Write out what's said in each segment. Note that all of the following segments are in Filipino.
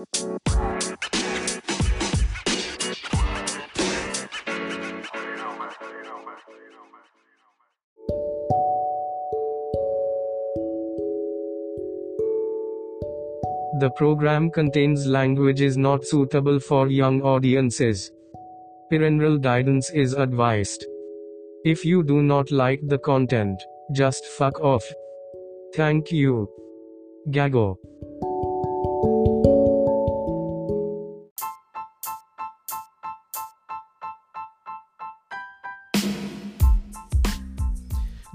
The program contains languages not suitable for young audiences. Parental guidance is advised. If you do not like the content, just fuck off. Thank you. Gago.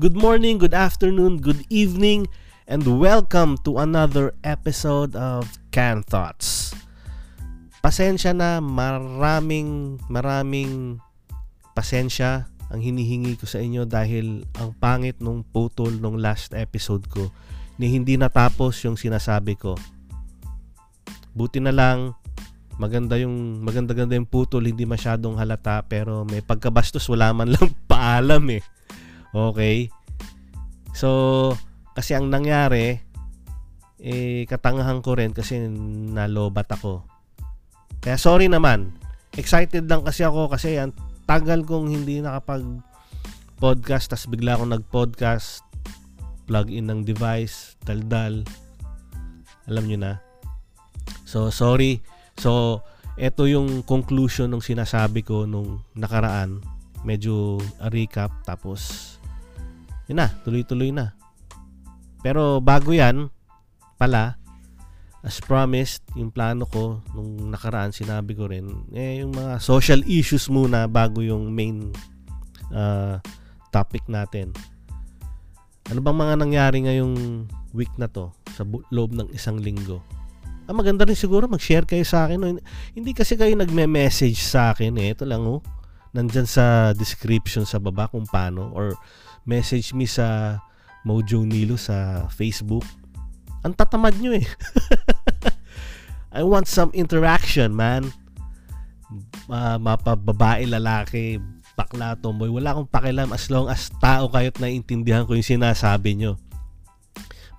Good morning, good afternoon, good evening, and welcome to another episode of Can Thoughts. Pasensya na, maraming maraming pasensya ang hinihingi ko sa inyo dahil ang pangit nung putol nung last episode ko ni hindi natapos yung sinasabi ko. Buti na lang maganda yung maganda-ganda yung putol, hindi masyadong halata pero may pagkabastos wala man lang paalam eh. Okay? So, kasi ang nangyari, eh, katangahan ko rin kasi nalobat ako. Kaya sorry naman. Excited lang kasi ako kasi ang tagal kong hindi nakapag podcast tas bigla akong nag-podcast plug in ng device daldal alam nyo na so sorry so eto yung conclusion ng sinasabi ko nung nakaraan medyo a recap tapos yun na, tuloy-tuloy na. Pero bago yan, pala, as promised, yung plano ko, nung nakaraan, sinabi ko rin, eh, yung mga social issues muna bago yung main uh, topic natin. Ano bang mga nangyari ngayong week na to sa loob ng isang linggo? Ah, maganda rin siguro mag-share kayo sa akin. No? Hindi kasi kayo nagme-message sa akin eh. Ito lang oh. Nandyan sa description sa baba kung paano or message me sa Mojo Nilo sa Facebook. Ang tatamad nyo eh. I want some interaction, man. Uh, mapababae, lalaki, bakla, tomboy. Wala akong pakialam as long as tao kayo at naiintindihan ko yung sinasabi nyo.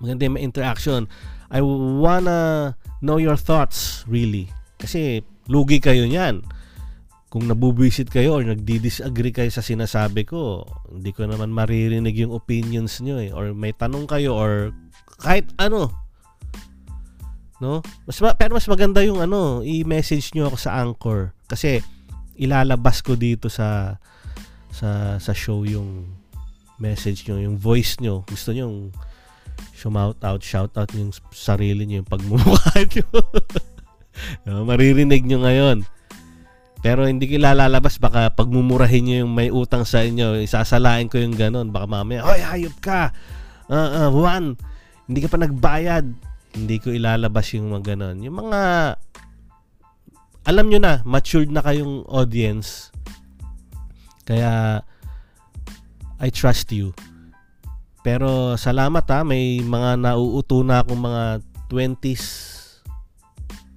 Maganda yung interaction. I wanna know your thoughts, really. Kasi lugi kayo niyan kung nabubisit kayo or nagdi-disagree kayo sa sinasabi ko, hindi ko naman maririnig yung opinions nyo eh. Or may tanong kayo or kahit ano. No? Mas ma- pero mas maganda yung ano, i-message nyo ako sa Anchor kasi ilalabas ko dito sa sa sa show yung message nyo, yung voice nyo. Gusto nyo yung shout out, shout out yung sarili nyo, yung pagmumukha nyo. no, maririnig nyo ngayon. Pero hindi ko lalabas baka pagmumurahin niyo yung may utang sa inyo, isasalain ko yung ganun. Baka mamaya, "Hoy, hayop ka. Uh, uh, Juan, hindi ka pa nagbayad." Hindi ko ilalabas yung mga ganun. Yung mga alam nyo na, matured na kayong audience. Kaya I trust you. Pero salamat ha, may mga nauuto na akong mga 20s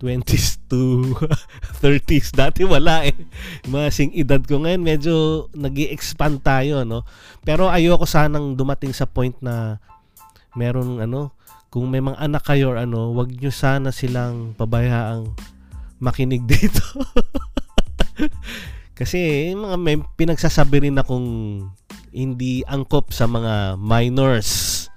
20s to 30s. Dati wala eh. Mga sing edad ko ngayon, medyo nag expand tayo, no? Pero ayoko sanang dumating sa point na meron, ano, kung may mga anak kayo ano, wag nyo sana silang pabayaang makinig dito. Kasi mga may pinagsasabi rin akong hindi angkop sa mga minors.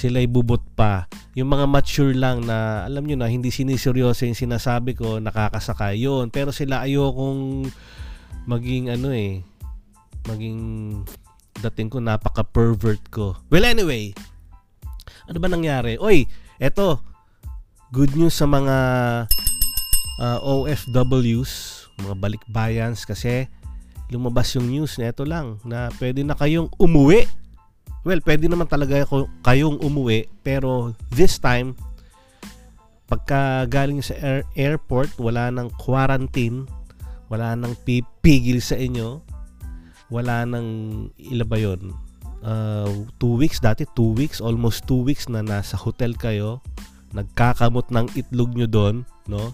Sila'y bubot pa. Yung mga mature lang na alam nyo na hindi siniseryoso yung sinasabi ko nakakasakay yun. Pero sila ayokong maging ano eh maging dating ko napaka pervert ko. Well anyway ano ba nangyari? Oy eto good news sa mga uh, OFWs mga balikbayans kasi lumabas yung news na ito lang na pwede na kayong umuwi Well, pwede naman talaga kayong umuwi pero this time pagka galing sa air- airport, wala nang quarantine, wala nang pipigil sa inyo, wala nang ila ba yun? Uh, two weeks, dati two weeks, almost two weeks na nasa hotel kayo, nagkakamot ng itlog nyo doon, no?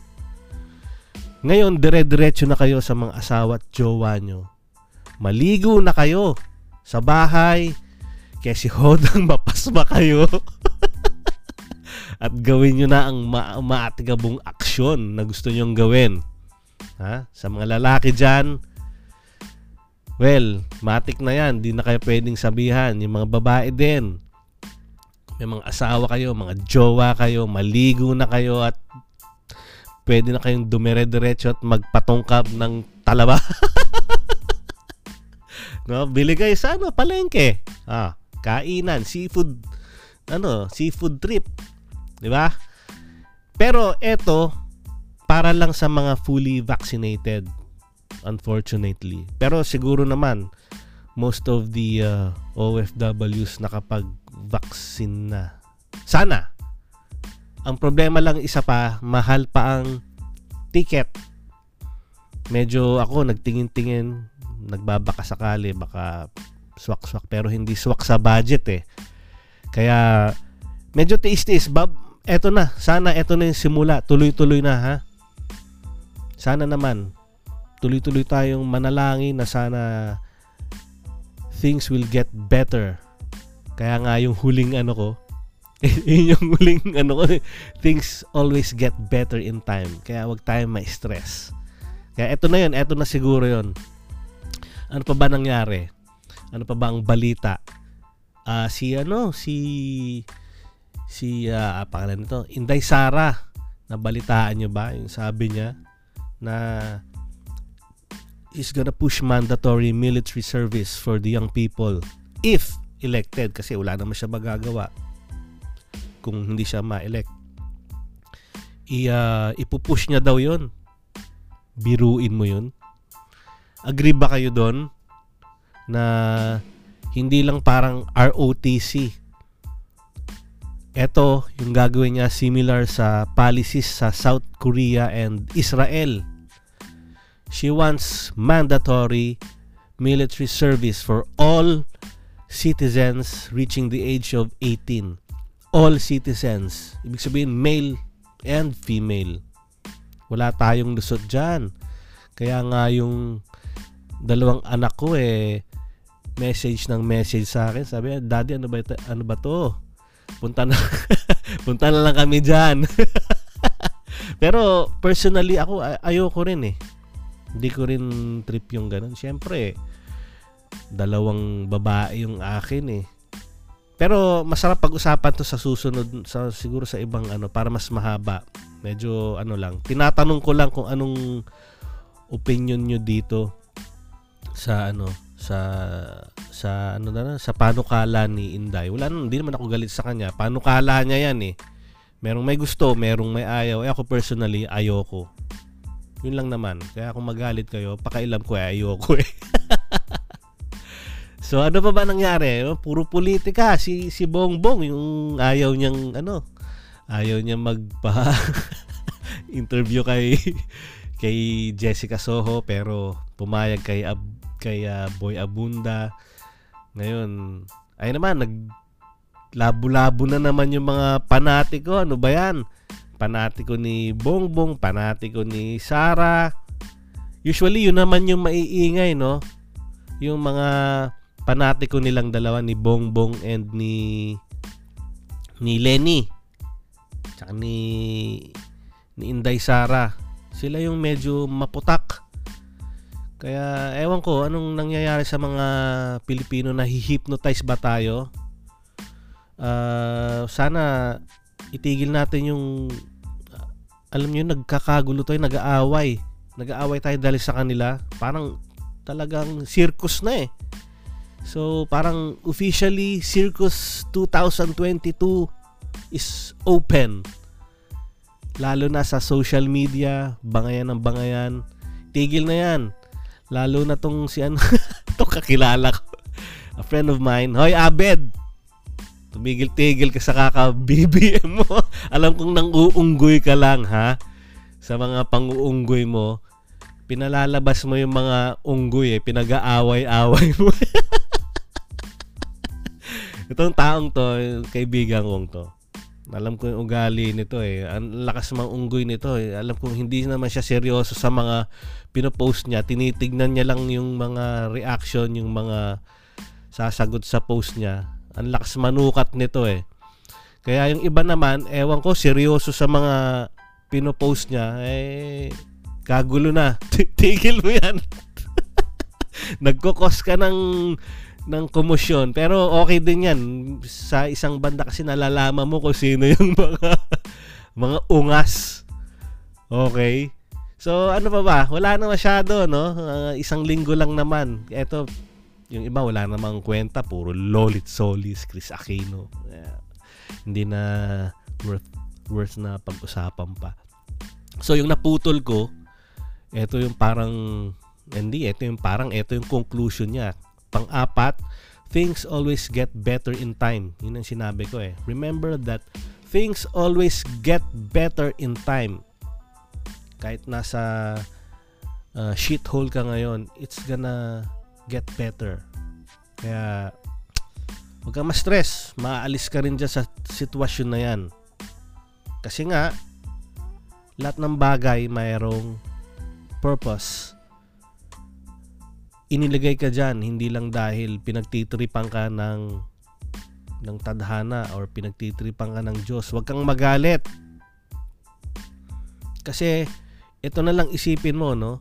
Ngayon, dire-diretso na kayo sa mga asawa at jowa nyo. Maligo na kayo sa bahay, kaya si Hodang mapasma kayo. At gawin nyo na ang ma- maatigabong aksyon na gusto nyong gawin. Ha? Sa mga lalaki dyan, well, matik na yan. Di na kayo pwedeng sabihan. Yung mga babae din, may mga asawa kayo, mga jowa kayo, maligo na kayo at pwede na kayong dumire-diretso at magpatungkab ng talaba. no, bili kayo sa ano, palengke. Ah, kainan, seafood, ano, seafood trip. 'Di ba? Pero eto para lang sa mga fully vaccinated unfortunately. Pero siguro naman most of the uh, OFWs nakapag-vaccine na. Sana. Ang problema lang isa pa, mahal pa ang ticket. Medyo ako nagtingin-tingin, nagbabaka sakali, baka swak-swak pero hindi swak sa budget eh. Kaya medyo tiis-tiis. Bab, eto na. Sana eto na yung simula. Tuloy-tuloy na ha. Sana naman tuloy-tuloy tayong manalangin na sana things will get better. Kaya nga yung huling ano ko, yun yung huling ano ko, things always get better in time. Kaya wag tayong ma-stress. Kaya eto na yun, eto na siguro yun. Ano pa ba nangyari? Ano pa ba ang balita? Uh, si ano, si si uh, pangalan nito, Inday Sara. Nabalitaan nyo ba? Yung sabi niya na is gonna push mandatory military service for the young people if elected kasi wala naman siya magagawa kung hindi siya ma-elect. I, uh, ipupush niya daw yon Biruin mo yun. Agree ba kayo doon na hindi lang parang ROTC. Ito, yung gagawin niya similar sa policies sa South Korea and Israel. She wants mandatory military service for all citizens reaching the age of 18. All citizens. Ibig sabihin, male and female. Wala tayong lusot dyan. Kaya nga yung dalawang anak ko eh, message ng message sa akin. Sabi, Daddy, ano ba, ito? ano ba to? Punta na, punta na lang kami dyan. Pero personally ako, ay- ayoko rin eh. Hindi ko rin trip yung ganun. Siyempre, dalawang babae yung akin eh. Pero masarap pag-usapan to sa susunod sa siguro sa ibang ano para mas mahaba. Medyo ano lang. Tinatanong ko lang kung anong opinion nyo dito sa ano sa sa ano na sa panukala ni Inday. Wala naman, hindi naman ako galit sa kanya. Panukala niya yan eh. Merong may gusto, merong may ayaw. Eh ako personally, ayoko. Yun lang naman. Kaya kung magalit kayo, pakailam ko eh, ayoko eh. So ano pa ba nangyari? Puro politika si si Bongbong yung ayaw niyang ano, ayaw niya magpa interview kay kay Jessica Soho pero pumayag kay Ab, kay uh, Boy Abunda. Ngayon, ay naman nag labo-labo na naman yung mga panatiko. Ano ba 'yan? Panatiko ni Bongbong, panatiko ni Sara. Usually yun naman yung maiingay, no? Yung mga panatiko nilang dalawa ni Bongbong and ni ni Lenny tsaka ni ni Inday Sara sila yung medyo maputak kaya ewan ko anong nangyayari sa mga Pilipino na hypnotize ba tayo uh, sana itigil natin yung uh, alam niyo nagkakagulo tayo nag-aaway nag-aaway tayo dahil sa kanila parang talagang circus na eh So, parang officially, Circus 2022 is open. Lalo na sa social media, bangayan ng bangayan. Tigil na yan. Lalo na tong si ano, itong kakilala ko. A friend of mine. Hoy, Abed! Tumigil-tigil ka sa kaka-BBM mo. Alam kong nang uunggoy ka lang, ha? Sa mga pang-uunggoy mo, pinalalabas mo yung mga unggoy eh. Pinag-aaway-away mo. Itong taong to, kaibigan kong to. Alam ko yung ugali nito eh. Ang lakas mang unggoy nito eh. Alam kong hindi naman siya seryoso sa mga pinopost niya. Tinitignan niya lang yung mga reaction, yung mga sasagot sa post niya. Ang lakas manukat nito eh. Kaya yung iba naman, ewan ko, seryoso sa mga pinopost niya, eh, kagulo na. Tigil mo yan. Nagkukos ka ng ng komosyon. Pero okay din yan. Sa isang banda kasi nalalaman mo kung sino yung mga mga ungas. Okay? So, ano pa ba? Wala na masyado, no? Uh, isang linggo lang naman. Ito, yung iba wala namang kwenta. Puro Lolit Solis, Chris Aquino. Yeah. Hindi na worth, worth na pag-usapan pa. So, yung naputol ko, ito yung parang, hindi, ito yung parang, ito yung conclusion niya Pang-apat, things always get better in time. Yun ang sinabi ko eh. Remember that things always get better in time. Kahit nasa uh, shithole ka ngayon, it's gonna get better. Kaya, huwag kang ma-stress. Maaalis ka rin dyan sa sitwasyon na yan. Kasi nga, lahat ng bagay mayroong purpose inilagay ka dyan hindi lang dahil pinagtitripan ka ng ng tadhana or pinagtitripan ka ng Diyos. Huwag kang magalit. Kasi ito na lang isipin mo, no?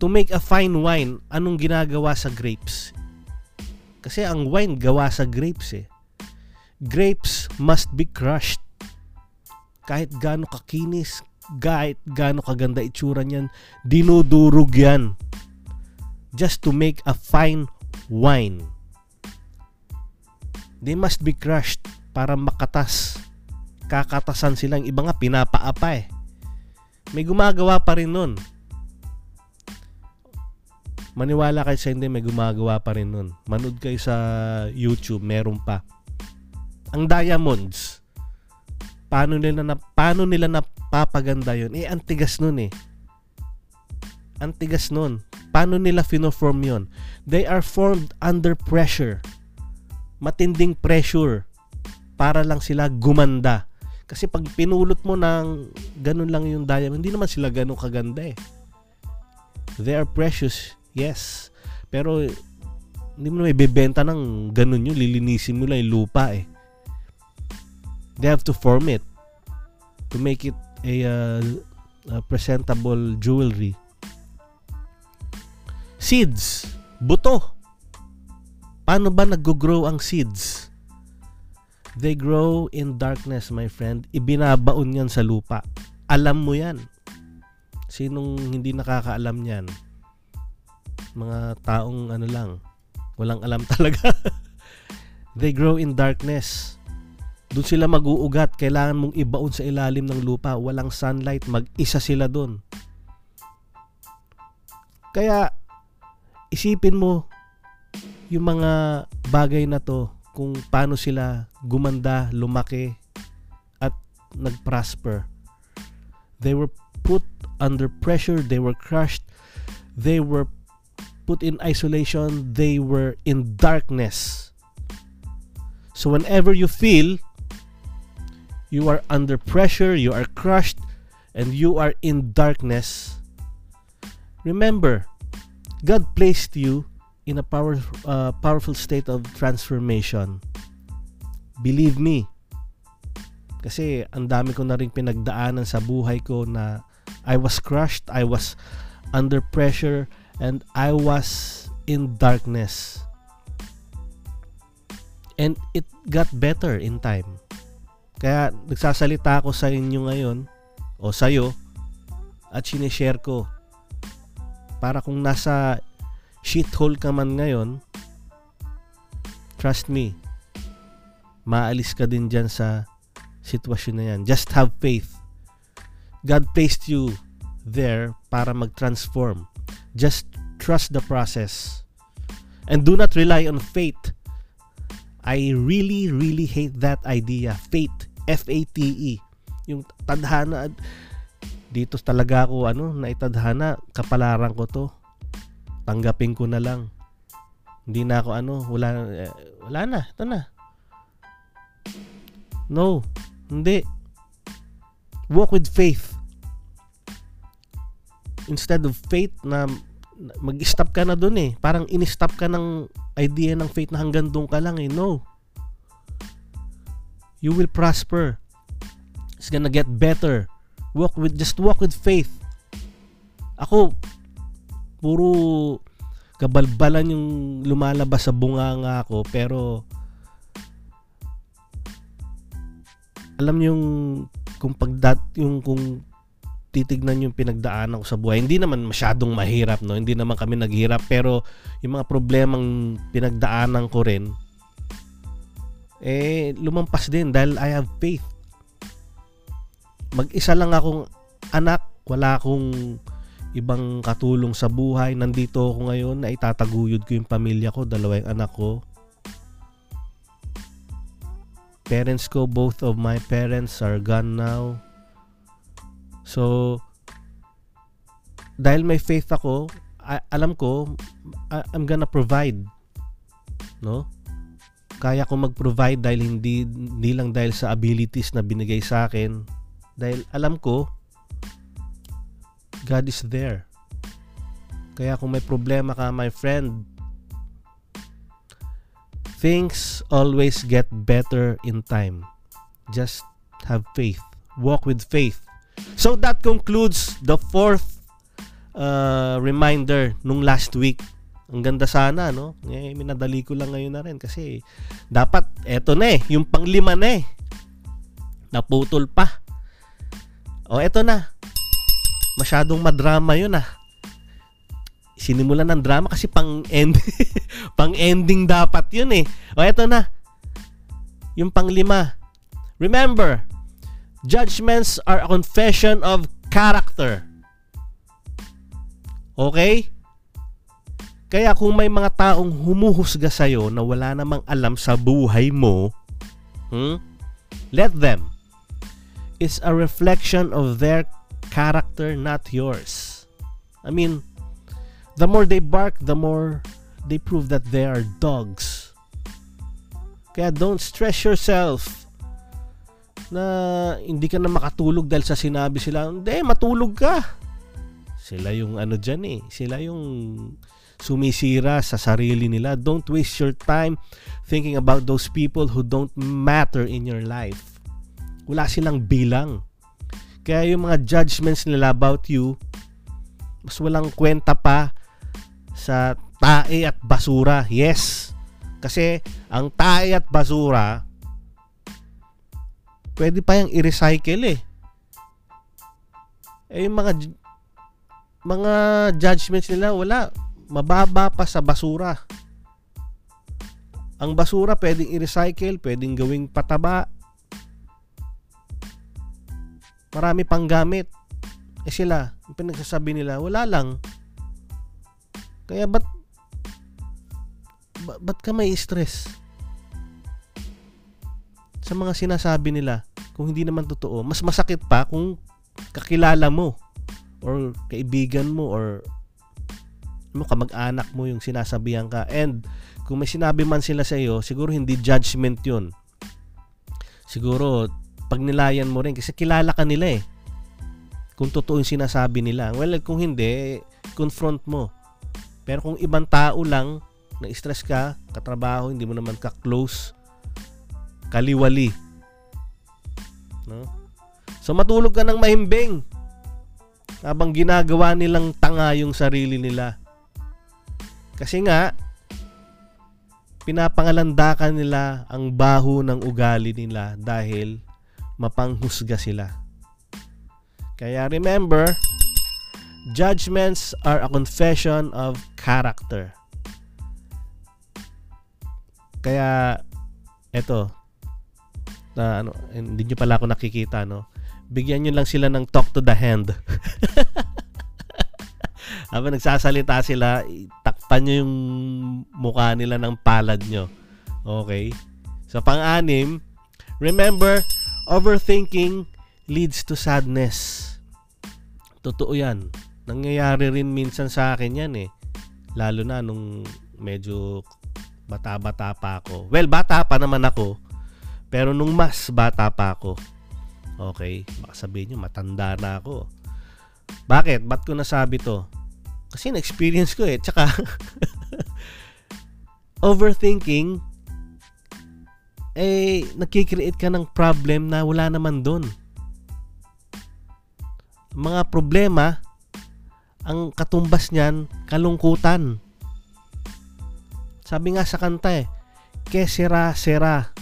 To make a fine wine, anong ginagawa sa grapes? Kasi ang wine gawa sa grapes eh. Grapes must be crushed. Kahit gaano kakinis, kahit gaano kaganda itsura niyan, dinudurog yan. Just to make a fine wine. They must be crushed para makatas. Kakatasan silang iba nga pinapaapa eh. May gumagawa pa rin nun. Maniwala kayo sa hindi, may gumagawa pa rin nun. Manood kayo sa YouTube, meron pa. Ang diamonds, paano nila na paano nila napapaganda yon eh antigas nun eh. Antigas nun. Paano nila fino-form yon they are formed under pressure. Matinding pressure. Para lang sila gumanda. Kasi pag pinulot mo ng ganun lang yung diamond hindi naman sila ganun kaganda eh. They are precious yes. Pero hindi mo na ibebenta ng ganun yun. Lilinisin mo lang yung lupa eh they have to form it to make it a, uh, a presentable jewelry. Seeds, buto. Paano ba nag-grow ang seeds? They grow in darkness, my friend. Ibinabaon yan sa lupa. Alam mo yan. Sinong hindi nakakaalam yan? Mga taong ano lang, walang alam talaga. They grow in darkness. Doon sila mag-uugat. Kailangan mong ibaon sa ilalim ng lupa. Walang sunlight. Mag-isa sila doon. Kaya, isipin mo yung mga bagay na to kung paano sila gumanda, lumaki, at nag-prosper. They were put under pressure. They were crushed. They were put in isolation. They were in darkness. So whenever you feel you are under pressure, you are crushed, and you are in darkness, remember, God placed you in a power, uh, powerful state of transformation. Believe me. Kasi ang dami ko na rin pinagdaanan sa buhay ko na I was crushed, I was under pressure, and I was in darkness. And it got better in time. Kaya nagsasalita ako sa inyo ngayon o sa iyo at sinishare ko. Para kung nasa shithole ka man ngayon trust me maalis ka din dyan sa sitwasyon na yan. Just have faith. God placed you there para mag-transform. Just trust the process. And do not rely on faith I really, really hate that idea. Fate. F-A-T-E. Yung tadhana. Dito talaga ako, ano, naitadhana. Kapalaran ko to. Tanggapin ko na lang. Hindi na ako, ano, wala, eh, wala na. Ito na. No. Hindi. Walk with faith. Instead of faith na mag-stop ka na dun eh. Parang in-stop ka ng idea ng faith na hanggang doon ka lang eh. No. You will prosper. It's gonna get better. Walk with, just walk with faith. Ako, puro kabalbalan yung lumalabas sa bunganga ko pero alam yung kung pagdat yung kung titignan yung pinagdaanan ko sa buhay hindi naman masyadong mahirap no hindi naman kami naghirap pero yung mga problemang pinagdaanan ko rin eh lumampas din dahil I have faith mag-isa lang akong anak wala akong ibang katulong sa buhay. Nandito ako ngayon na itataguyod ko yung pamilya ko, dalawa yung anak ko. Parents ko, both of my parents are gone now. So, dahil may faith ako, I, alam ko, I'm gonna provide. No? Kaya ko mag-provide dahil hindi, hindi lang dahil sa abilities na binigay sa akin. Dahil alam ko, God is there. Kaya kung may problema ka, my friend, things always get better in time. Just have faith. Walk with faith. So that concludes the fourth uh, reminder nung last week. Ang ganda sana, no? Eh, minadali ko lang ngayon na rin kasi dapat eto na eh, yung panglima na eh. Naputol pa. O eto na masyadong madrama yun ah. Sinimulan ng drama kasi pang end pang ending dapat yun eh. O eto na. Yung panglima. Remember, judgments are a confession of character. Okay? Kaya kung may mga taong humuhusga sa'yo na wala namang alam sa buhay mo, hmm, let them. It's a reflection of their character, not yours. I mean, the more they bark, the more they prove that they are dogs. Kaya don't stress yourself na hindi ka na makatulog dahil sa sinabi sila, hindi, matulog ka. Sila yung ano dyan eh. Sila yung sumisira sa sarili nila. Don't waste your time thinking about those people who don't matter in your life. Wala silang bilang. Kaya yung mga judgments nila about you, mas walang kwenta pa sa tae at basura. Yes. Kasi ang tae at basura, pwede pa yung i-recycle eh. Eh yung mga mga judgments nila wala mababa pa sa basura. Ang basura pwedeng i-recycle, pwedeng gawing pataba, marami pang gamit. Eh sila, yung pinagsasabi nila, wala lang. Kaya ba't, ba, ba't ka may stress? Sa mga sinasabi nila, kung hindi naman totoo, mas masakit pa kung kakilala mo or kaibigan mo or mo kamag-anak mo yung sinasabihan ka. And kung may sinabi man sila sa iyo siguro hindi judgment yun. Siguro pag nilayan mo rin kasi kilala ka nila eh. Kung totoo yung sinasabi nila. Well kung hindi confront mo. Pero kung ibang tao lang na stress ka katrabaho hindi mo naman ka close kaliwali no so matulog ka ng mahimbing habang ginagawa nilang tanga yung sarili nila kasi nga pinapangalandakan nila ang baho ng ugali nila dahil mapanghusga sila. Kaya remember, judgments are a confession of character. Kaya eto na ano, hindi niyo pala ako nakikita no. Bigyan niyo lang sila ng talk to the hand. Habang nagsasalita sila, takpan niyo yung mukha nila ng palad niyo. Okay? So pang-anim, remember Overthinking leads to sadness. Totoo yan. Nangyayari rin minsan sa akin yan eh. Lalo na nung medyo bata-bata pa ako. Well, bata pa naman ako. Pero nung mas bata pa ako. Okay, baka sabihin nyo, matanda na ako. Bakit? Ba't ko nasabi to? Kasi na-experience ko eh. Tsaka, overthinking eh, nagkikreate ka ng problem na wala naman doon. mga problema, ang katumbas niyan, kalungkutan. Sabi nga sa kanta eh, que sera, sera.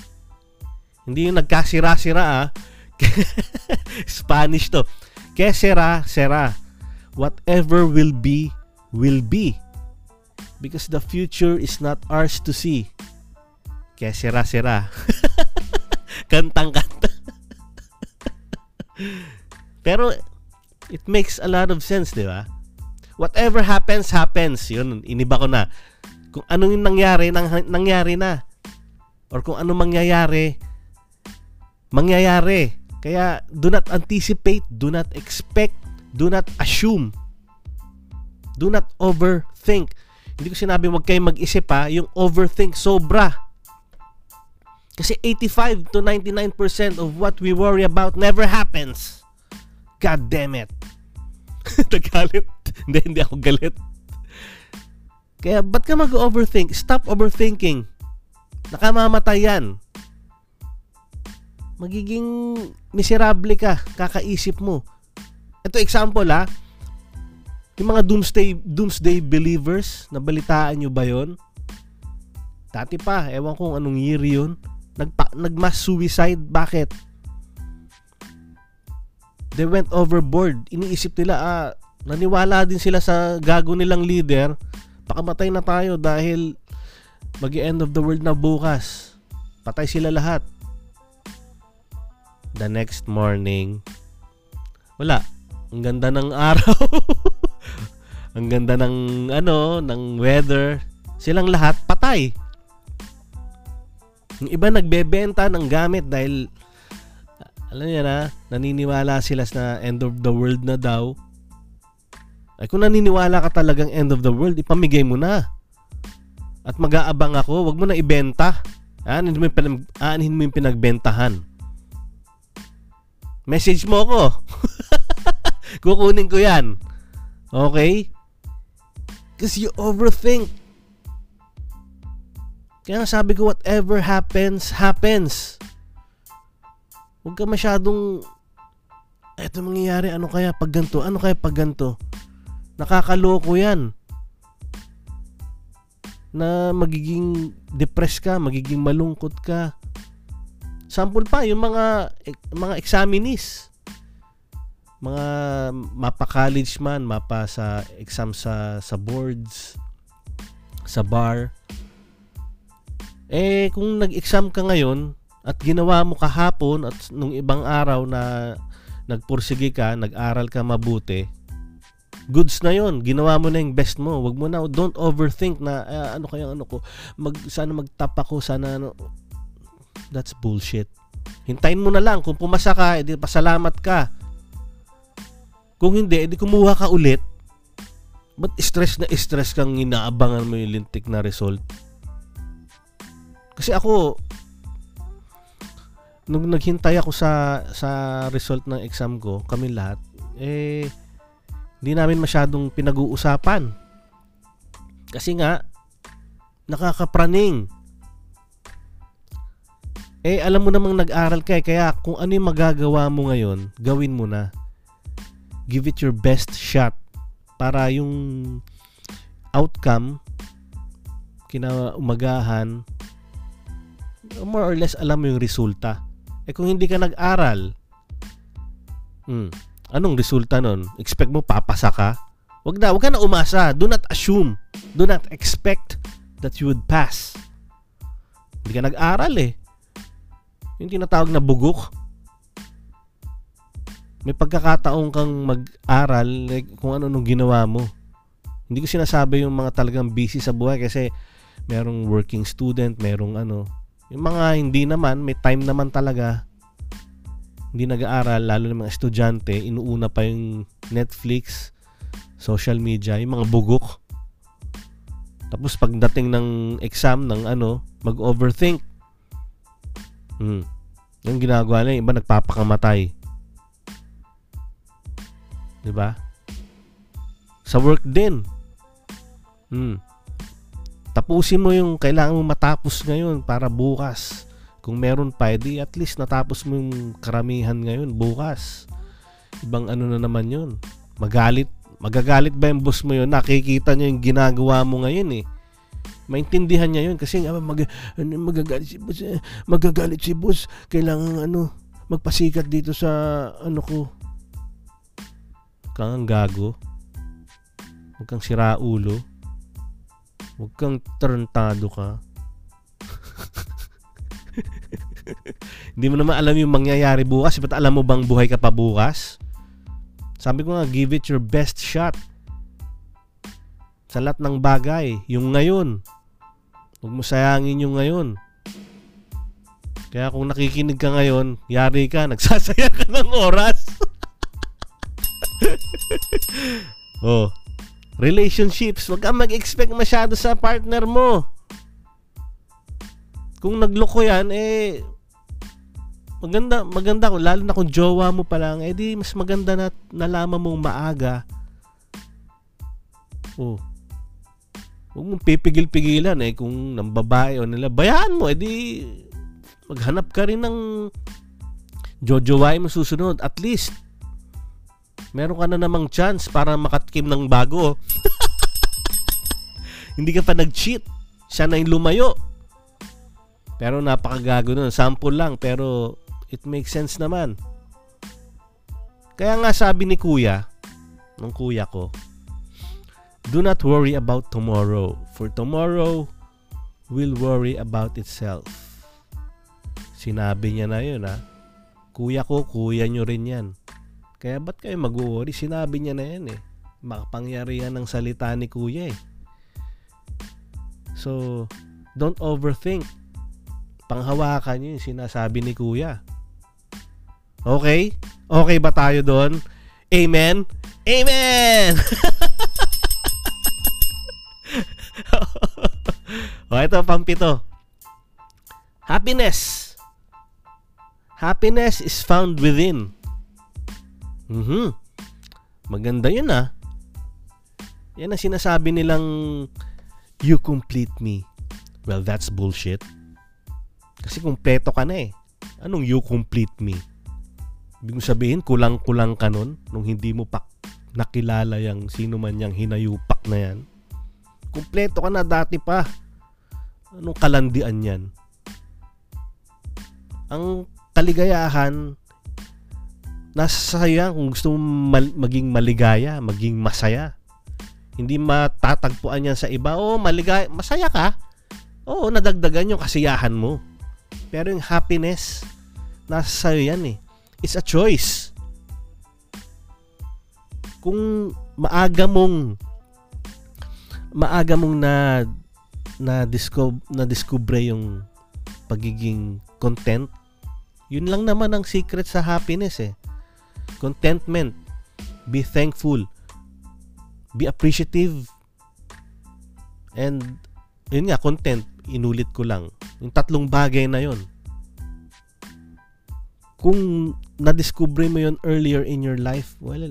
Hindi yung nagkasira-sira ah. Spanish to. Que sera, sera. Whatever will be, will be. Because the future is not ours to see. Que sera, sera. Kantang-kanta. Pero, it makes a lot of sense, di ba? Whatever happens, happens. Yun, iniba ko na. Kung anong nangyari, nang, nangyari na. Or kung ano mangyayari, mangyayari. Kaya, do not anticipate, do not expect, do not assume. Do not overthink. Hindi ko sinabi wag kayong mag-isip ha, yung overthink sobra. Kasi 85 to 99% of what we worry about never happens. God damn it. Nagalit. hindi, hindi ako galit. Kaya, ba't ka mag-overthink? Stop overthinking. Nakamamatay yan. Magiging miserable ka, kakaisip mo. Ito example ha. Yung mga doomsday, doomsday believers, nabalitaan nyo ba yon? Dati pa, ewan kong anong year yun nagpa, nagmass suicide. Bakit? They went overboard. Iniisip nila, ah, naniwala din sila sa gago nilang leader. Pakamatay na tayo dahil mag end of the world na bukas. Patay sila lahat. The next morning, wala. Ang ganda ng araw. Ang ganda ng ano, ng weather. Silang lahat patay. Yung iba nagbebenta ng gamit dahil alam niya na, naniniwala sila na end of the world na daw. Ay kung naniniwala ka talagang end of the world, ipamigay mo na. At mag-aabang ako, wag mo na ibenta. Aanin mo yung, aanin mo yung pinagbentahan. Message mo ako. Kukunin ko yan. Okay? Because you overthink. Kaya sabi ko, whatever happens, happens. Huwag ka masyadong, eto mangyayari, ano kaya pag ganito, ano kaya pag ganito. Nakakaloko yan. Na magiging depressed ka, magiging malungkot ka. Sample pa, yung mga, mga examinees. Mga mapa college man, mapa sa exam sa, sa boards, sa bar. Eh, kung nag-exam ka ngayon at ginawa mo kahapon at nung ibang araw na nagpursige ka, nag-aral ka mabuti, goods na yon ginawa mo na yung best mo. Wag mo na don't overthink na uh, ano kaya ano ko? Mag sana magtap ako sana ano that's bullshit. Hintayin mo na lang. Kung pumasa ka edi pasalamat ka. Kung hindi edi kumuha ka ulit. But stress na stress kang inaabangan mo yung lintik na result? Kasi ako, nung naghintay ako sa sa result ng exam ko, kami lahat, eh, hindi namin masyadong pinag-uusapan. Kasi nga, nakakapraning. Eh, alam mo namang nag-aral ka eh, kaya kung ano yung magagawa mo ngayon, gawin mo na. Give it your best shot para yung outcome kinaumagahan more or less alam mo yung resulta. Eh kung hindi ka nag-aral, hmm, anong resulta nun? Expect mo papasa ka? Wag na, wag ka na umasa. Do not assume. Do not expect that you would pass. Hindi ka nag-aral eh. Yung tinatawag na bugok. May pagkakataon kang mag-aral like, kung ano nung ginawa mo. Hindi ko sinasabi yung mga talagang busy sa buhay kasi merong working student, merong ano, yung mga hindi naman, may time naman talaga, hindi nag-aaral, lalo ng mga estudyante, inuuna pa yung Netflix, social media, yung mga bugok. Tapos pagdating ng exam ng ano, mag-overthink. Hmm. Yung ginagawa nila, iba nagpapakamatay. 'Di ba? Sa work din. Hmm. Tapusin mo yung kailangan mo matapos ngayon para bukas. Kung meron pa, edi at least natapos mo yung karamihan ngayon bukas. ibang ano na naman yun. Magalit, magagalit ba yung boss mo yun? Nakikita niya yung ginagawa mo ngayon eh. Maintindihan niya yun kasi nga mag, ano, magagalit si boss. Magagalit si boss. Kailangan ano, magpasikat dito sa ano ko. Kang gago. Huwag kang siraulo. Huwag kang tarantado ka. Hindi mo naman alam yung mangyayari bukas. Ba't alam mo bang buhay ka pa bukas? Sabi ko nga, give it your best shot. Sa lahat ng bagay. Yung ngayon. Huwag mo sayangin yung ngayon. Kaya kung nakikinig ka ngayon, yari ka, nagsasaya ka ng oras. oh, relationships, wag kang mag-expect masyado sa partner mo. Kung nagloko yan, eh, maganda, maganda ko, lalo na kung jowa mo pa lang, eh di mas maganda na nalaman mong maaga. Oh. Huwag mong pipigil-pigilan eh kung ng babae o nila. Bayaan mo, eh di maghanap ka rin ng jojowain mo susunod. At least, meron ka na namang chance para makatikim ng bago. Hindi ka pa nag-cheat. Siya na yung lumayo. Pero napakagago nun. Sample lang, pero it makes sense naman. Kaya nga sabi ni kuya, ng kuya ko, Do not worry about tomorrow, for tomorrow will worry about itself. Sinabi niya na yun ha. Kuya ko, kuya nyo rin yan. Kaya ba't kayo mag-worry? Sinabi niya na yan eh. Makapangyarihan ng salita ni kuya eh. So, don't overthink. Panghawakan niyo yung sinasabi ni kuya. Okay? Okay ba tayo doon? Amen? Amen! o, ito, pampito. Happiness. Happiness is found within. Mhm. Maganda 'yun ah. Yan ang sinasabi nilang you complete me. Well, that's bullshit. Kasi kumpleto ka na eh. Anong you complete me? Ibig sabihin, kulang-kulang ka nun nung hindi mo pa nakilala yung sino man yung hinayupak na yan. Kumpleto ka na dati pa. Anong kalandian yan? Ang kaligayahan nasa sa'yo yan kung gusto mong mal- maging maligaya, maging masaya. Hindi matatagpuan yan sa iba. Oo, maligaya, masaya ka. Oo, nadagdagan yung kasiyahan mo. Pero yung happiness, nasa sa'yo yan eh. It's a choice. Kung maaga mong maaga mong na na discover na discover yung pagiging content, yun lang naman ang secret sa happiness eh. Contentment, be thankful, be appreciative, and yun nga, content, inulit ko lang. Yung tatlong bagay na yon kung na-discover mo yon earlier in your life, well,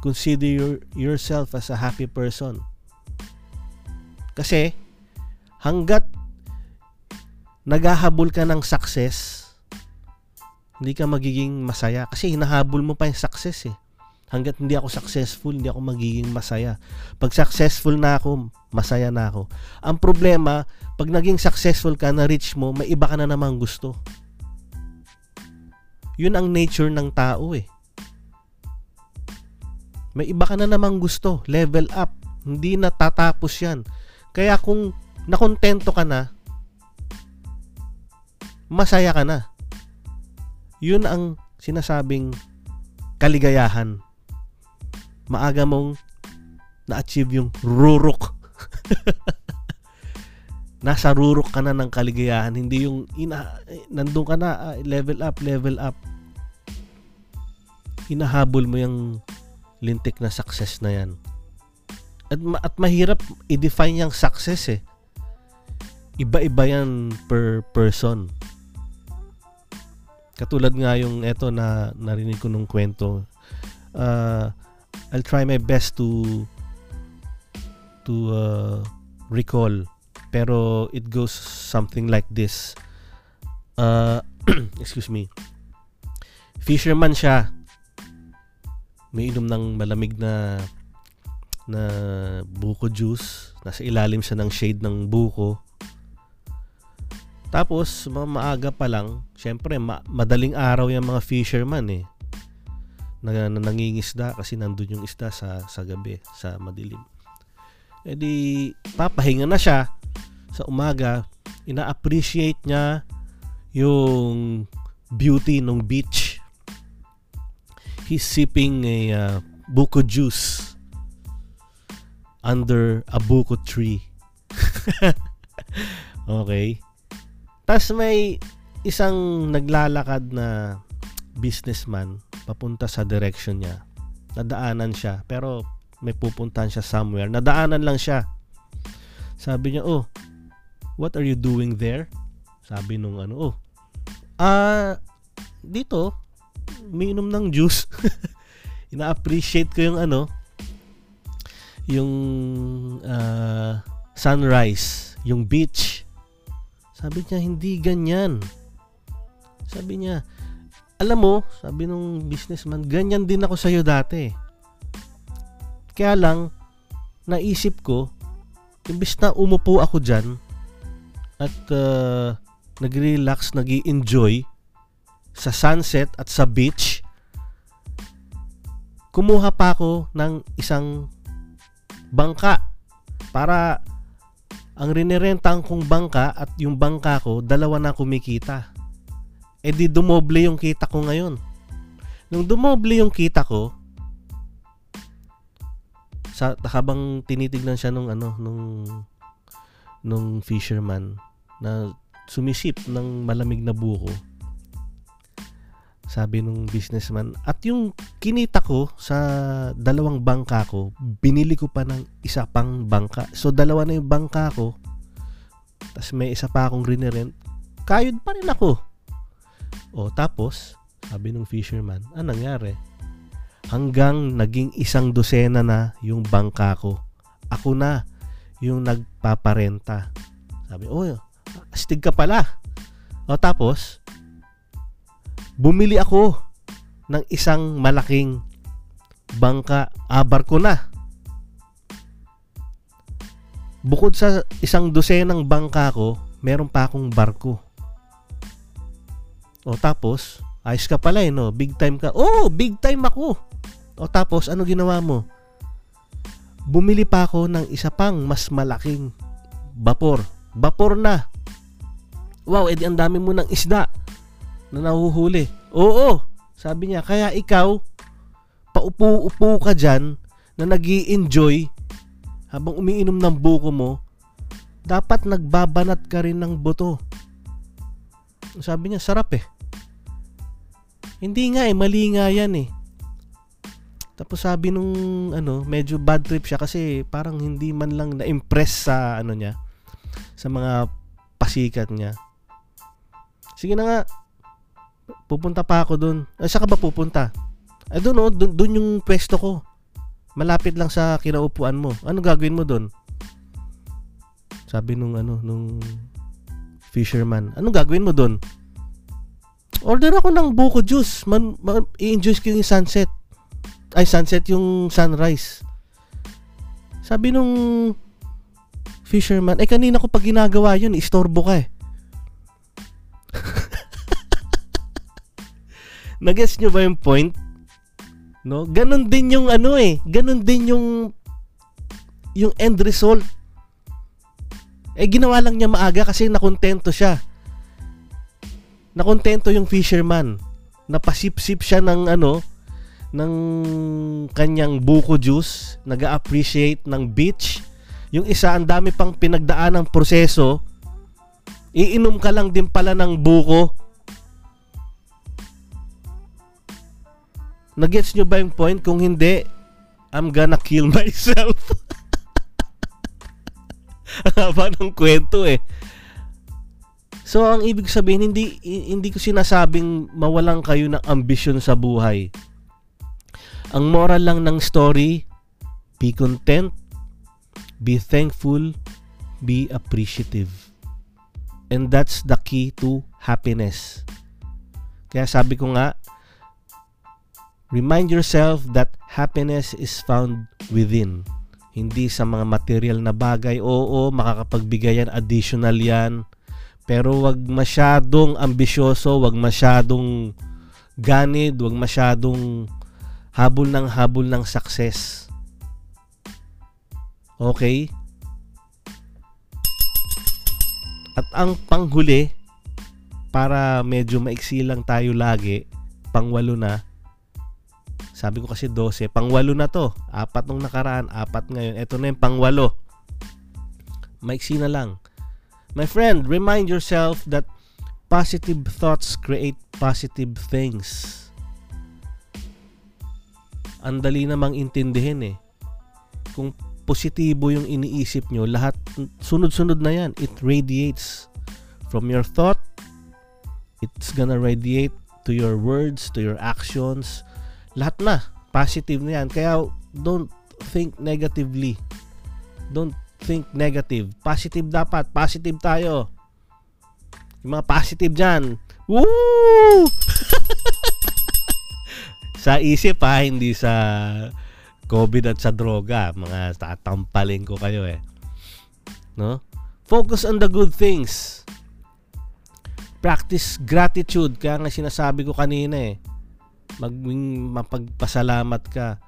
consider your, yourself as a happy person. Kasi, hanggat naghahabol ka ng success, hindi ka magiging masaya kasi hinahabol mo pa yung success eh. Hanggat hindi ako successful, hindi ako magiging masaya. Pag successful na ako, masaya na ako. Ang problema, pag naging successful ka, na reach mo, may iba ka na namang gusto. Yun ang nature ng tao eh. May iba ka na namang gusto. Level up. Hindi na tatapos yan. Kaya kung nakontento ka na, masaya ka na. Yun ang sinasabing kaligayahan. Maaga mong na-achieve yung rurok. Nasa rurok ka na ng kaligayahan, hindi yung ina, nandun ka na, uh, level up, level up. Hinahabol mo yung lintik na success na yan. At, at mahirap i-define yung success eh. Iba-iba yan per person Katulad nga yung eto na narinig ko nung kwento. Uh, I'll try my best to to uh, recall pero it goes something like this. Uh, excuse me. Fisherman siya. may inom ng malamig na na buko juice. Nasa ilalim siya ng shade ng buko. Tapos, ma- maaga pa lang, syempre, ma- madaling araw yung mga fisherman eh. Na, na nangingisda kasi nandun yung isda sa, sa gabi, sa madilim. E di, papahinga na siya sa umaga. Ina-appreciate niya yung beauty ng beach. He's sipping a uh, buko juice under a buko tree. okay. Tapos may isang naglalakad na businessman papunta sa direction niya. Nadaanan siya, pero may pupuntahan siya somewhere. Nadaanan lang siya. Sabi niya, oh, what are you doing there? Sabi nung ano, oh, ah, dito, minom ng juice. Ina-appreciate ko yung ano, yung uh, sunrise, yung beach. Sabi niya, hindi ganyan. Sabi niya, alam mo, sabi nung businessman, ganyan din ako sa'yo dati. Kaya lang, naisip ko, imbis na umupo ako dyan, at uh, nag-relax, nag enjoy sa sunset at sa beach, kumuha pa ako ng isang bangka para ang rinirentahan kong bangka at yung bangka ko, dalawa na kumikita. E di dumoble yung kita ko ngayon. Nung dumoble yung kita ko, sa habang tinitignan siya nung ano nung nung fisherman na sumisip ng malamig na buko sabi nung businessman. At yung kinita ko sa dalawang bangka ko binili ko pa ng isa pang bangka. So dalawa na yung bangka ko. Tapos may isa pa akong rinirent. Kayod pa rin ako. O tapos sabi nung fisherman anong nangyari? Hanggang naging isang dosena na yung bangka ko. Ako na yung nagpaparenta. Sabi oh astig ka pala. O tapos bumili ako ng isang malaking bangka, ah, barko na. Bukod sa isang dosenang bangka ko, meron pa akong barko. O tapos, ayos ka pala eh, no? Big time ka. Oh, big time ako. O tapos, ano ginawa mo? Bumili pa ako ng isa pang mas malaking vapor. Vapor na. Wow, edi ang dami mo ng isda na nahuhuli. Oo, sabi niya, kaya ikaw, paupo-upo ka dyan na nag enjoy habang umiinom ng buko mo, dapat nagbabanat ka rin ng buto. Sabi niya, sarap eh. Hindi nga eh, mali nga yan eh. Tapos sabi nung ano, medyo bad trip siya kasi parang hindi man lang na-impress sa ano niya, sa mga pasikat niya. Sige na nga, Pupunta pa ako doon. Ay, saan ka ba pupunta? Ay, doon oh, doon yung pwesto ko. Malapit lang sa kinaupuan mo. Ano gagawin mo doon? Sabi nung ano, nung fisherman. Anong gagawin mo doon? Order ako ng buko juice. Man, man, i-enjoy ko yung sunset. Ay, sunset yung sunrise. Sabi nung fisherman, eh kanina ko pag ginagawa yun, istorbo ka eh. Nagets nyo ba yung point? No? Ganon din yung ano eh. Ganon din yung yung end result. Eh ginawa lang niya maaga kasi nakontento siya. Nakontento yung fisherman. Napasip-sip siya ng ano ng kanyang buko juice, nag-appreciate ng beach. Yung isa ang dami pang pinagdaan ng proseso. Iinom ka lang din pala ng buko Nagets nyo ba yung point? Kung hindi, I'm gonna kill myself. Haba ng kwento eh. So, ang ibig sabihin, hindi, hindi ko sinasabing mawalan kayo ng ambisyon sa buhay. Ang moral lang ng story, be content, be thankful, be appreciative. And that's the key to happiness. Kaya sabi ko nga, Remind yourself that happiness is found within. Hindi sa mga material na bagay. Oo, makakapagbigay yan, additional yan. Pero wag masyadong ambisyoso, wag masyadong ganid, wag masyadong habol ng habol ng success. Okay? At ang panghuli, para medyo maiksi lang tayo lagi, pangwalo na, sabi ko kasi 12, pangwalo na to. Apat nung nakaraan, apat ngayon. Ito na yung pangwalo. Maiksi na lang. My friend, remind yourself that positive thoughts create positive things. Ang dali namang intindihin eh. Kung positibo yung iniisip nyo, lahat sunod-sunod na yan. It radiates from your thought. It's gonna radiate to your words, to your actions, lahat na. Positive na yan. Kaya don't think negatively. Don't think negative. Positive dapat. Positive tayo. Yung mga positive dyan. Woo! Sa isip ha hindi sa COVID at sa droga. Mga tatampalin ko kayo eh. No? Focus on the good things. Practice gratitude. Kaya nga sinasabi ko kanina eh maging mapagpasalamat ka.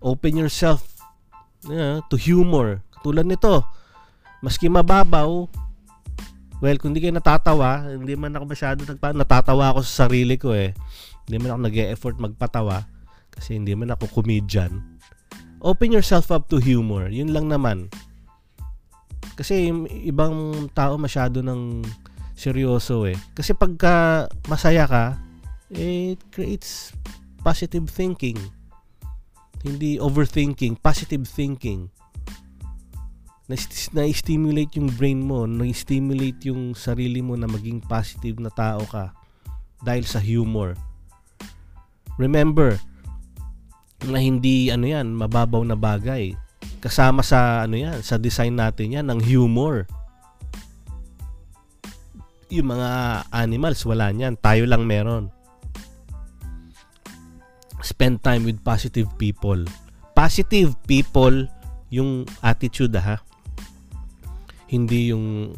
Open yourself you know, to humor. Tulad nito, maski mababaw, well, kung hindi kayo natatawa, hindi man ako masyado nagpa, natatawa ako sa sarili ko eh. Hindi man ako nag-e-effort magpatawa kasi hindi man ako comedian. Open yourself up to humor. Yun lang naman. Kasi ibang tao masyado ng seryoso eh. Kasi pagka masaya ka, it creates positive thinking. Hindi overthinking, positive thinking. Na-stimulate yung brain mo, na-stimulate yung sarili mo na maging positive na tao ka dahil sa humor. Remember, na hindi ano yan, mababaw na bagay. Kasama sa ano yan, sa design natin yan ng humor. Yung mga animals wala niyan, tayo lang meron spend time with positive people. Positive people yung attitude ha. Hindi yung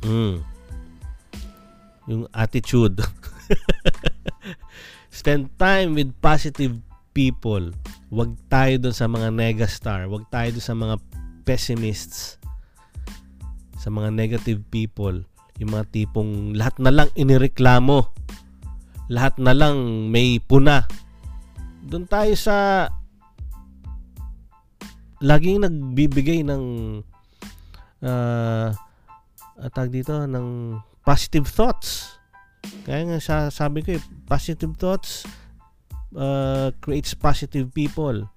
mm, yung attitude. spend time with positive people. Huwag tayo doon sa mga negastar. Huwag tayo doon sa mga pessimists. Sa mga negative people. Yung mga tipong lahat na lang inireklamo. Lahat na lang may puna doon tayo sa laging nagbibigay ng uh, tag dito ng positive thoughts. Kaya nga sa, sabi ko eh, positive thoughts uh, creates positive people.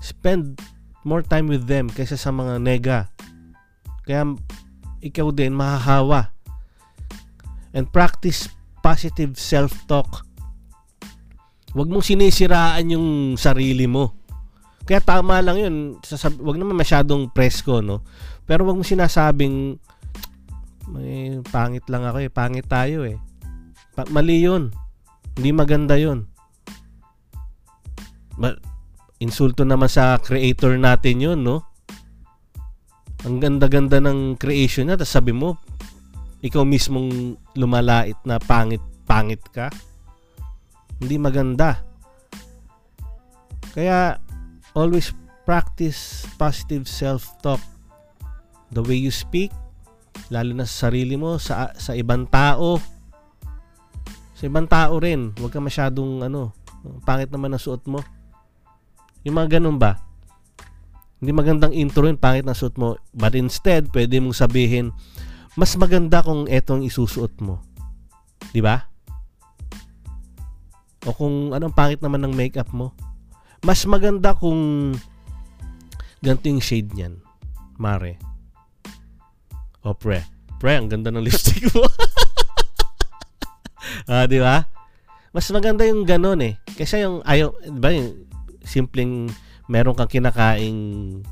Spend more time with them kaysa sa mga nega. Kaya ikaw din mahahawa. And practice positive self-talk Huwag mong sinisiraan yung sarili mo. Kaya tama lang yun. Sasab- wag naman masyadong presko, no? Pero wag mo sinasabing, may pangit lang ako eh. Pangit tayo eh. Pa- mali yun. Hindi maganda yun. Ma- insulto naman sa creator natin yun, no? Ang ganda-ganda ng creation niya. Tapos sabi mo, ikaw mismong lumalait na pangit, pangit ka hindi maganda. Kaya always practice positive self-talk. The way you speak, lalo na sa sarili mo, sa, sa ibang tao. Sa ibang tao rin, huwag ka masyadong ano, pangit naman ang suot mo. Yung mga ganun ba? Hindi magandang intro yun, pangit na suot mo. But instead, pwede mong sabihin, mas maganda kung etong isusuot mo. 'Di ba? O kung anong pangit naman ng makeup mo. Mas maganda kung ganito yung shade niyan. Mare. O pre. Pre, ang ganda ng lipstick mo. ah, di ba? Mas maganda yung ganun eh. Kasi yung ayaw, di ba yung simpleng meron kang kinakaing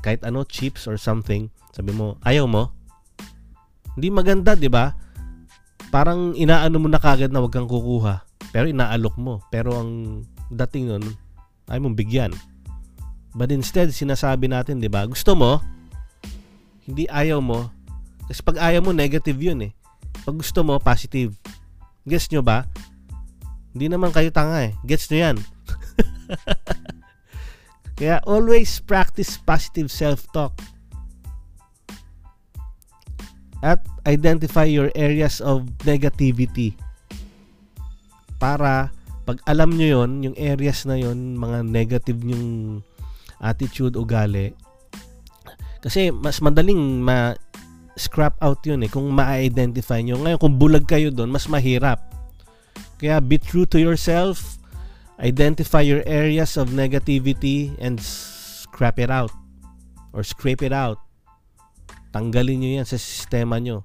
kahit ano, chips or something. Sabi mo, ayaw mo? Hindi maganda, di ba? Parang inaano mo na kagad na wag kang kukuha. Pero inaalok mo. Pero ang dating nun, Ayaw mong bigyan. But instead, sinasabi natin, di ba? Gusto mo, hindi ayaw mo. Kasi pag ayaw mo, negative yun eh. Pag gusto mo, positive. Gets nyo ba? Hindi naman kayo tanga eh. Gets nyo yan? Kaya always practice positive self-talk. At identify your areas of negativity. Para pag alam nyo yon yung areas na yon mga negative yung attitude, ugali, kasi mas madaling ma scrap out yun eh kung ma-identify nyo. Ngayon kung bulag kayo doon, mas mahirap. Kaya be true to yourself, identify your areas of negativity and scrap it out or scrape it out. Tanggalin nyo yan sa sistema nyo.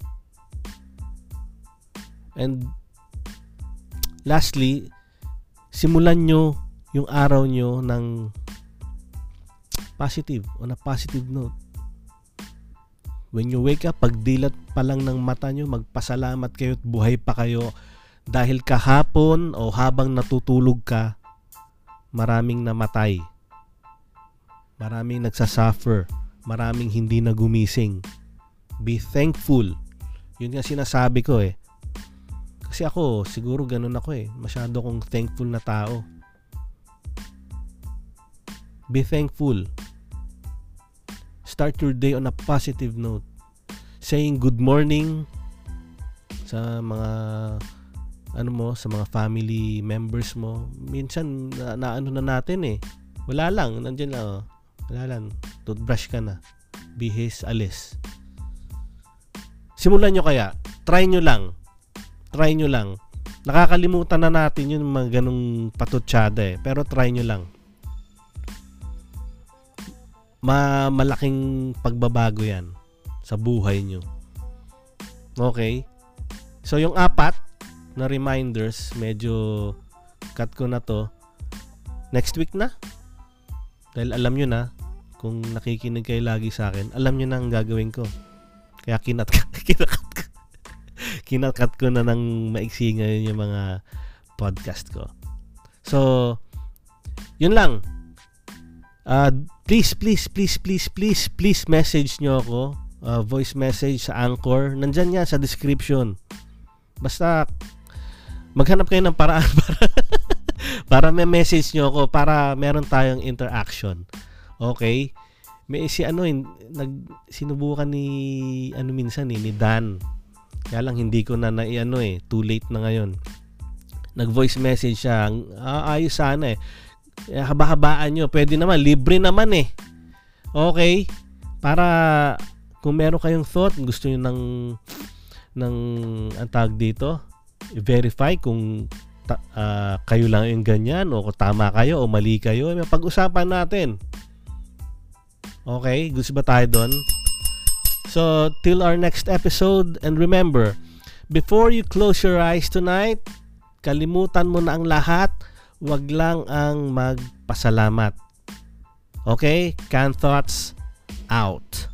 And lastly, simulan nyo yung araw nyo ng positive, on a positive note. When you wake up, pagdilat pa lang ng mata nyo, magpasalamat kayo at buhay pa kayo dahil kahapon o habang natutulog ka, maraming namatay. Maraming nagsasuffer. Maraming hindi na gumising. Be thankful. Yun nga sinasabi ko eh. Kasi ako, siguro ganun ako eh. Masyado kong thankful na tao. Be thankful. Start your day on a positive note. Saying good morning sa mga ano mo, sa mga family members mo. Minsan na, na ano na natin eh. Wala lang, nandiyan lang. Oh. Wala lang. Toothbrush ka na. Bihis, alis. Simulan nyo kaya. Try nyo lang. Try nyo lang. Nakakalimutan na natin yung mga ganong patutsada eh. Pero try nyo lang ma malaking pagbabago yan sa buhay nyo. Okay? So, yung apat na reminders, medyo cut ko na to. Next week na. Dahil alam nyo na, kung nakikinig kayo lagi sa akin, alam nyo na ang gagawin ko. Kaya kinat kinakat. Kinakat ko na ng maiksi ngayon yung mga podcast ko. So, yun lang. Uh, please, please, please, please, please, please message nyo ako. Uh, voice message sa Anchor. Nandyan yan sa description. Basta, maghanap kayo ng paraan para, para may message nyo ako para meron tayong interaction. Okay? May si ano, nag, sinubukan ni, ano minsan eh, ni Dan. Kaya lang hindi ko na na ano eh, too late na ngayon. Nag voice message siya. Ah, ayos sana eh eh, haba-habaan nyo. Pwede naman. Libre naman eh. Okay? Para kung meron kayong thought, gusto nyo ng ng ang tag dito, verify kung ta, uh, kayo lang yung ganyan o kung tama kayo o mali kayo. Pag-usapan natin. Okay? Gusto ba tayo doon? So, till our next episode and remember, before you close your eyes tonight, kalimutan mo na ang lahat wag lang ang magpasalamat. Okay? Can thoughts out.